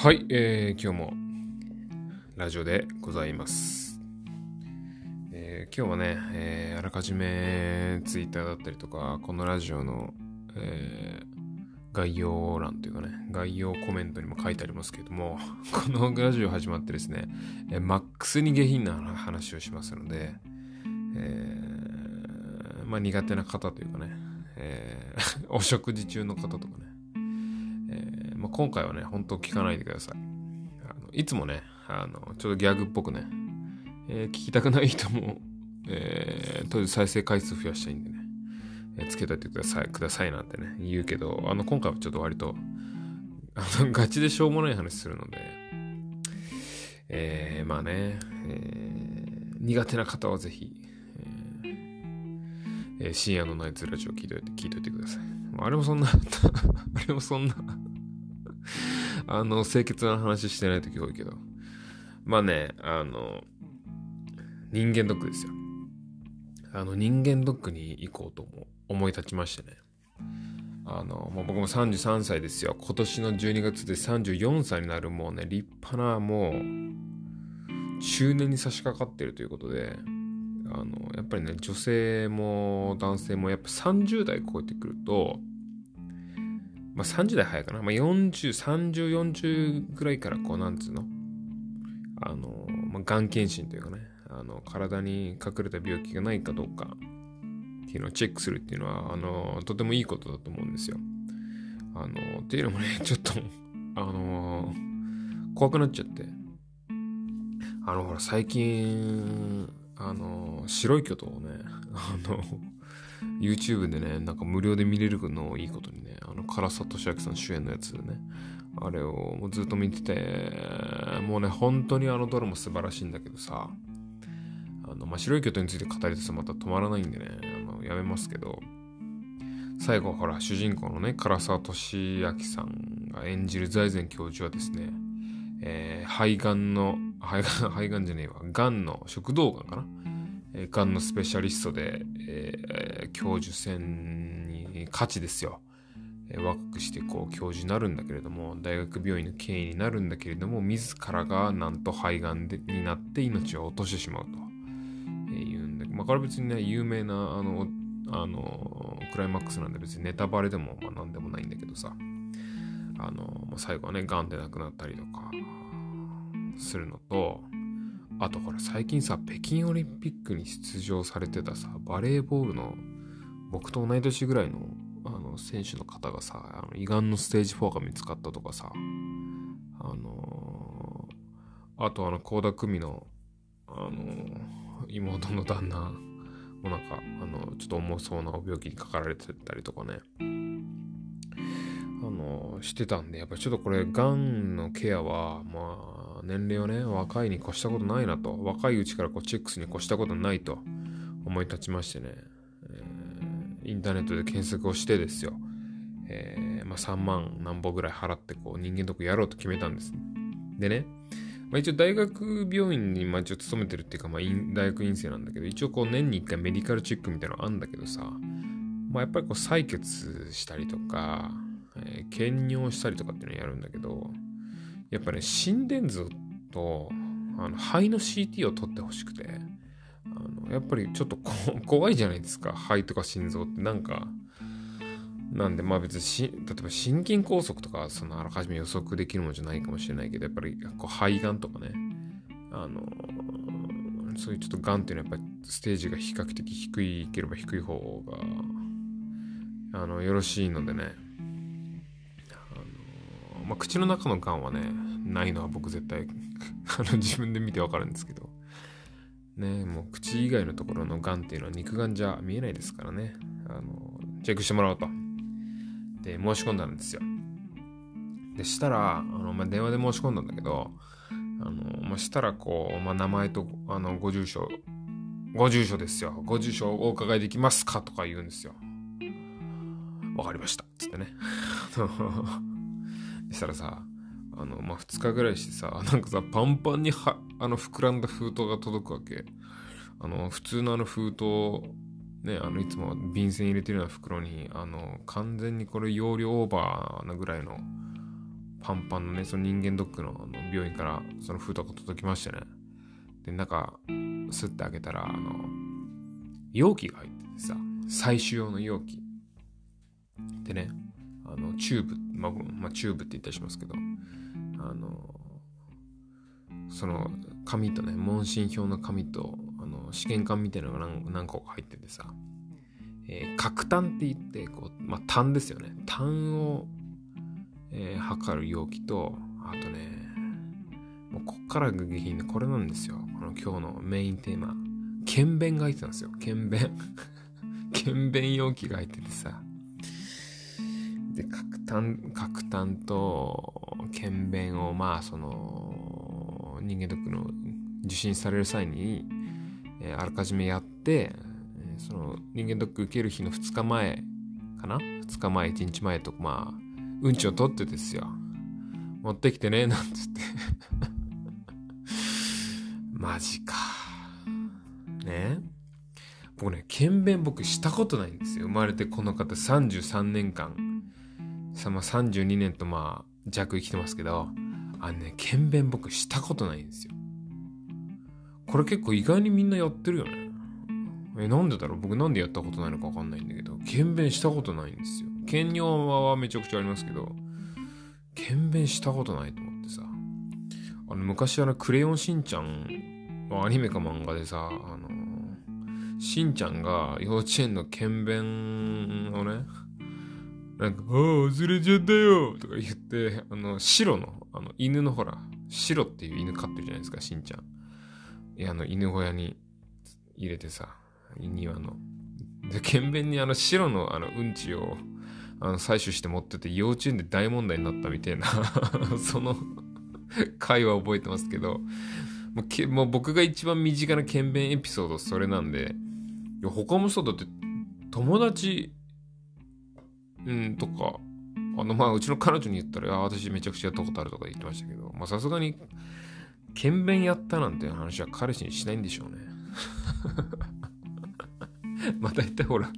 はい、えー、今日もラジオでございます。えー、今日はね、えー、あらかじめツイッターだったりとか、このラジオの、えー、概要欄というかね、概要コメントにも書いてありますけれども、このラジオ始まってですね、え、マックスに下品な話をしますので、え、まあ苦手な方というかね、え、お食事中の方とかね、まあ、今回はね、本当聞かないでください。あのいつもね、あの、ちょっとギャグっぽくね、えー、聞きたくない人も、えー、とりあえず再生回数増やしたいんでね、えー、つけといてください、くださいなんてね、言うけど、あの、今回はちょっと割と、あの、ガチでしょうもない話するので、えー、まあね、えー、苦手な方はぜひ、えー、深夜のナイツラジオ聞いといて、聞いといてください。あれもそんな あれもそんな あの、清潔な話してない時多いけど。まあね、あの、人間ドックですよ。あの、人間ドックに行こうと思い立ちましてね。あの、もう僕も33歳ですよ。今年の12月で34歳になるもうね、立派なもう、中年に差し掛かってるということで、あの、やっぱりね、女性も男性もやっぱ30代超えてくると、まあ30代早いかな。まあ40、30、40ぐらいからこう、なんつうの？あの、まあ、がん検診というかね、あの、体に隠れた病気がないかどうかっていうのをチェックするっていうのは、あの、とてもいいことだと思うんですよ。あの、っていうのもね、ちょっとあの、怖くなっちゃって。あの、ほら、最近、あの、白い巨頭をね、あの、YouTube でね、なんか無料で見れるのをいいことにね、あの、唐沢俊明さん主演のやつでね、あれをもうずっと見てて、もうね、本当にあのドラマ素晴らしいんだけどさ、あの、まあ、白い巨頭について語り出すとまた止まらないんでね、あの、やめますけど、最後ほら、主人公のね、唐沢俊明さんが演じる財前教授はですね、えー、肺がんの、肺がん、肺がんじゃねえわ、がんの食道がんかな、えー、がんのスペシャリストで、えー、教授選に勝ちですよ。若くしてこう教授になるんだけれども、大学病院の権威になるんだけれども、自らがなんと肺がんでになって命を落としてしまうと、えー、言うんで、まあこれ別にね、有名なあの、あの、クライマックスなんで別にネタバレでも、まあ何でもないんだけどさ、あの、最後はね、ガンで亡くなったりとかするのと、あとほら最近さ、北京オリンピックに出場されてたさ、バレーボールの僕と同い年ぐらいのあの選手の方がさ、あの胃がんのステージ4が見つかったとかさ、あのー、あとあの、倖田來未の、あのー、妹の旦那もなんか、あの、ちょっと重そうな病気にかかられてたりとかね。あの、してたんで、やっぱちょっとこれ、がんのケアは、まあ、年齢はね、若いに越したことないなと、若いうちからこうチェックすに越したことないと。思い立ちましてね、えー、インターネットで検索をしてですよ、えー、まあ、3万何本ぐらい払ってこう人間ドックやろうと決めたんです。でね、まあ、一応大学病院にまあ一応勤めてるっていうか、まあ、大学院生なんだけど、一応こう年に1回メディカルチェックみたいなのあるんだけどさ、まあ、やっぱりこう採血したりとか、えー、検尿したりとかっていうのをやるんだけど、やっぱね、心電図と、あの、肺の CT を取ってほしくて、あの、やっぱりちょっと 怖いじゃないですか、肺とか心臓ってなんか、なんで、まあ別にし、例えば心筋梗塞とか、そのあらかじめ予測できるものじゃないかもしれないけど、やっぱりこう肺がんとかね、あの、そういうちょっとがんっていうのはやっぱりステージが比較的低いければ低い方が、あの、よろしいのでね、まあ、口の中のがんはね、ないのは僕絶対 あの自分で見てわかるんですけど、ね、もう口以外のところのがんっていうのは肉がんじゃ見えないですからね、あの、チェックしてもらおうと。で、申し込んだんですよ。で、したら、あの、まあ、電話で申し込んだんだけど、あの、まあ、したらこう、まあ、名前と、あの、ご住所、ご住所ですよ。ご住所をお伺いできますかとか言うんですよ。わかりました。つってね。したらさ、あの、まあ、2日ぐらいしてさ、なんかさ、パンパンには、あの、膨らんだ封筒が届くわけ。あの、普通のあの封筒、ね、あの、いつも便箋入れてるような袋に、あの、完全にこれ容量オーバーなぐらいの、パンパンのね、その人間ドックのあの病院からその封筒が届きましてね。で、中、スッて開けたら、あの、容器が入っててさ、採取用の容器。でね、あの、チューブ、まあ、まあ、チューブって言ったりしますけど、あの、その紙とね、問診票の紙と、あの、試験管みたいなのが何何個か入っててさ、えー、喀痰って言って、こう、まあ、痰ですよね。痰を、えー、測る容器と、あとね、もうこっからが下品でこれなんですよ。この今日のメインテーマ。検便が入ってたんですよ。検便。検便容器が入っててさ。で、角炭、角炭と検便を、まあ、その、人間ドックの受診される際に、えー、あらかじめやって、えその人間ドック受ける日の2日前かな ?2 日前、1日前と、まあ、うんちを取ってですよ。持ってきてね、なんつって マジか。ね？僕ね、検便僕したことないんですよ。生まれてこの方33年間。さ、ま、32年とまあ弱生きてますけど、あのね、検便僕したことないんですよ。これ結構意外にみんなやってるよね。え、なんでだろう？僕なんでやったことないのかわかんないんだけど、検便したことないんですよ。検尿はめちゃくちゃありますけど、検便したことないと思ってさ。あの、昔あの、クレヨンしんちゃん、アニメか漫画でさ、あの、しんちゃんが幼稚園の検便をね、なんか、ああ、忘れちゃったよとか言って、あの、白の、あの、犬のほら、白っていう犬飼ってるじゃないですか、しんちゃん。いや、あの、犬小屋に入れてさ、庭の。で、検便にあの白のあのうんちをあの採取して持ってて幼稚園で大問題になったみたいな その回は覚えてますけど、もうけもう僕が一番身近な検便エピソードそれなんで、いや他もそうだって友達、うん、とか、あの、まあ、うちの彼女に言ったら、あ、私めちゃくちゃやったことあるとか言ってましたけど、まあ、さすがに、検便やったなんて話は彼氏にしないんでしょうね。まあ大体ほら、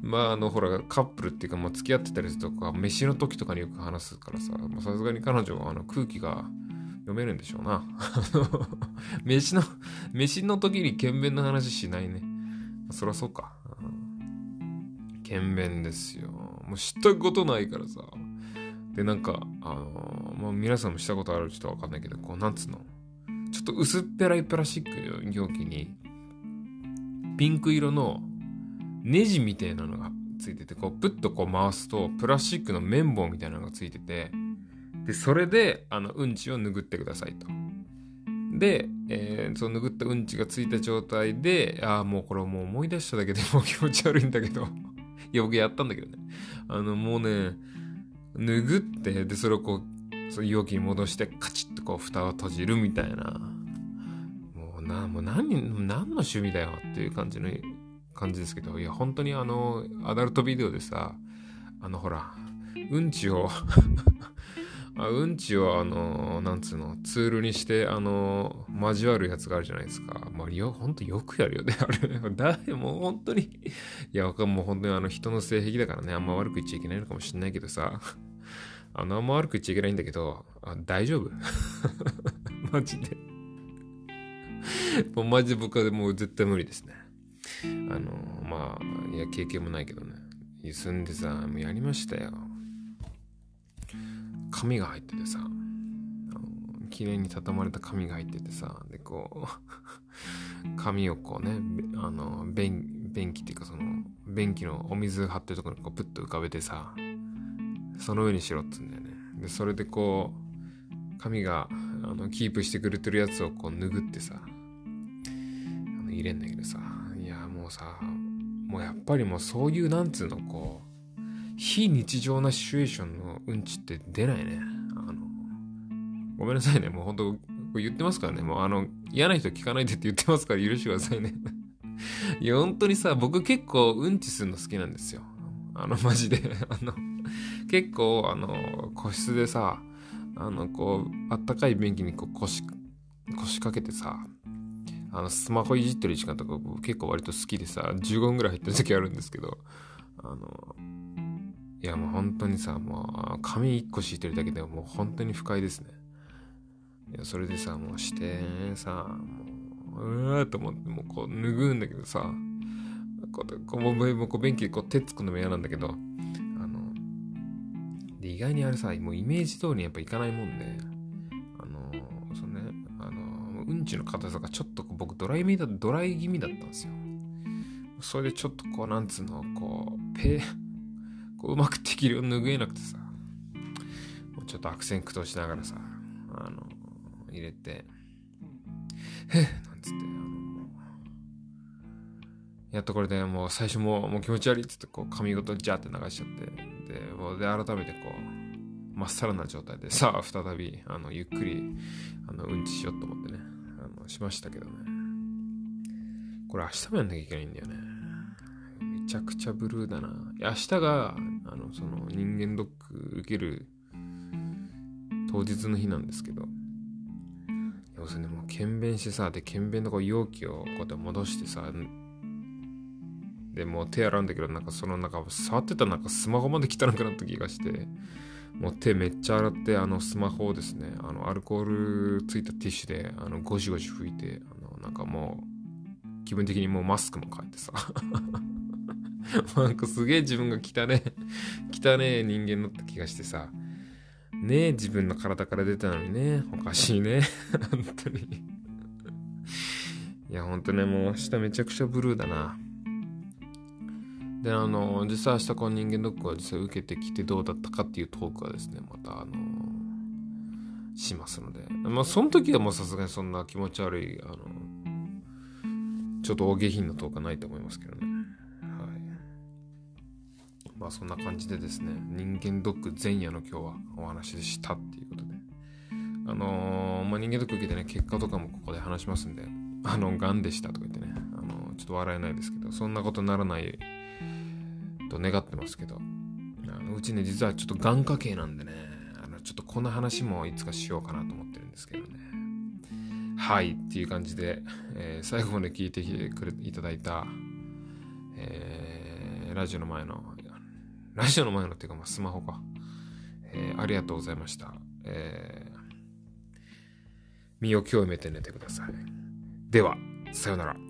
まああのほらカップルっていうかまあ付き合ってたりとか飯の時とかによく話すからささすがに彼女はあの空気が読めるんでしょうな。飯の飯の時に検便の話しないね。そりゃそうか。検便ですよ。もう知ったことないからさ。でなんかあのー、まあ皆さんもしたことある人はわかんないけどこうなんつうの？ちょっと薄っぺらいプラスチック容器にピンク色のネジみたいなのがついてて、こう、プッとこう回すと、プラスチックの綿棒みたいなのがついてて、で、それで、あの、うんちを拭ってくださいと。で、えー、その拭ったうんちがついた状態で、ああ、もうこれもう思い出しただけでもう気持ち悪いんだけど。いや、僕やったんだけどね。あの、もうね、拭って、で、それをこう、その容器に戻して、カチッとこう、蓋を閉じるみたいな。もうな、もう何、何の趣味だよっていう感じの感じですけど、いや、本当にあの、アダルトビデオでさ、あの、ほら、うんちをあうんちをあの、なんつうの、ツールにして、あの、交わるやつがあるじゃないですか。まあ、よ、ほんとよくやるよね。あれ、誰も本当にいやわかん、もう本当にあの、人の性癖だからね、あんま悪く言っちゃいけないのかもしんないけどさ、あの、あんま悪く言っちゃいけないんだけど、あ大丈夫？マジでもうマジで僕はもう絶対無理ですね。あの、まあ、いや、経験もないけどね。住んでさ、もうやりましたよ。紙が入っててさ、綺麗に畳まれた紙が入っててさ、で、こう 紙をこうね、あの、便、便器っていうかその、便器のお水張ってるところにこうプッと浮かべてさ、その上にしろっつうんだよね。で、それでこう、紙があのキープしてくれてるやつをこう拭ってさ、あの入れんだけどさいや、もうさ、もうやっぱりもうそういうなんつうのこう、非日常なシチュエーションのうんちって出ないね。あの、ごめんなさいね。もう本当言ってますからね。もうあの、嫌な人聞かないでって言ってますから許してくださいね。いや、本当にさ、僕結構うんちするの好きなんですよ。あの、マジで。あの、結構、あの、個室でさ、あの、こう、あったかい便器にこう腰、腰掛けてさ、あの、スマホいじってる時間とか結構割と好きでさ、15分ぐらい入ってる時あるんですけど、あの、いやもう本当にさ、もう髪一個敷いてるだけでもう本当に不快ですね。いや、それでさ、もうしてさ、もう、うわーと思って、もうこう拭うんだけどさ、こう、こうもこう便器でこう手つくのも嫌なんだけど、あの、で、意外にあれさ、もうイメージ通りにやっぱいかないもんで、あの、そのね、あの、うんちの硬さがちょっと僕ドライ味だ、ドライ気味だったんですよ。それでちょっとこう、なんつうの、こう、ペーうまく適量拭えなくてさ、もうちょっと悪戦苦闘しながらさ、あの、入れて、へっなんつって、あの、やっとこれでもう最初ももう気持ち悪いっつってこう髪ごとジャーって流しちゃって、で、もうで改めてこう、まっさらな状態でさあ再びあのゆっくりあのうんちしようと思ってねあのしましたけどね。これ明日もやんなきゃいけないんだよね。めちゃくちゃブルーだな。明日があのその人間ドック受ける当日の日なんですけど。要するにもう検便してさで検便のこう容器をこうやって戻してさでもう手洗うんだけどなんかそのなんか触ってたらなんかスマホまで汚くなった気がして。もう手めっちゃ洗ってあのスマホをですねあのアルコールついたティッシュであのゴシゴシ拭いてあのなんかもう気分的にもうマスクも変えてさ。なんかすげえ自分が汚ね汚ね人間のって気がしてさねえ、自分の体から出たのにね、おかしいね。本当にいや、本当ね、もう明日めちゃくちゃブルーだな。で、あの、実際明日この人間ドックは実際受けてきてどうだったかっていうトークはですね、またあの、しますので。まあ、その時はもうさすがにそんな気持ち悪い、あの、ちょっと大下品なトークはないと思いますけどね。まあそんな感じでですね、人間ドック前夜の今日はお話でしたっていうことで。あのー、まあ、人間ドック受けてね、結果とかもここで話しますんで、あの、癌でしたとか言ってね、あのー、ちょっと笑えないですけど、そんなことならないと願ってますけど、あのうちね、実はちょっと眼科系なんでね、あの、ちょっとこんな話もいつかしようかなと思ってるんですけどね。はいっていう感じで、えー、最後まで聞いてくれいただいた、えー、ラジオの前のラジオの前のっていうか、まあ、スマホか。えー、ありがとうございました。えー、身を清めて寝てください。では、さよなら。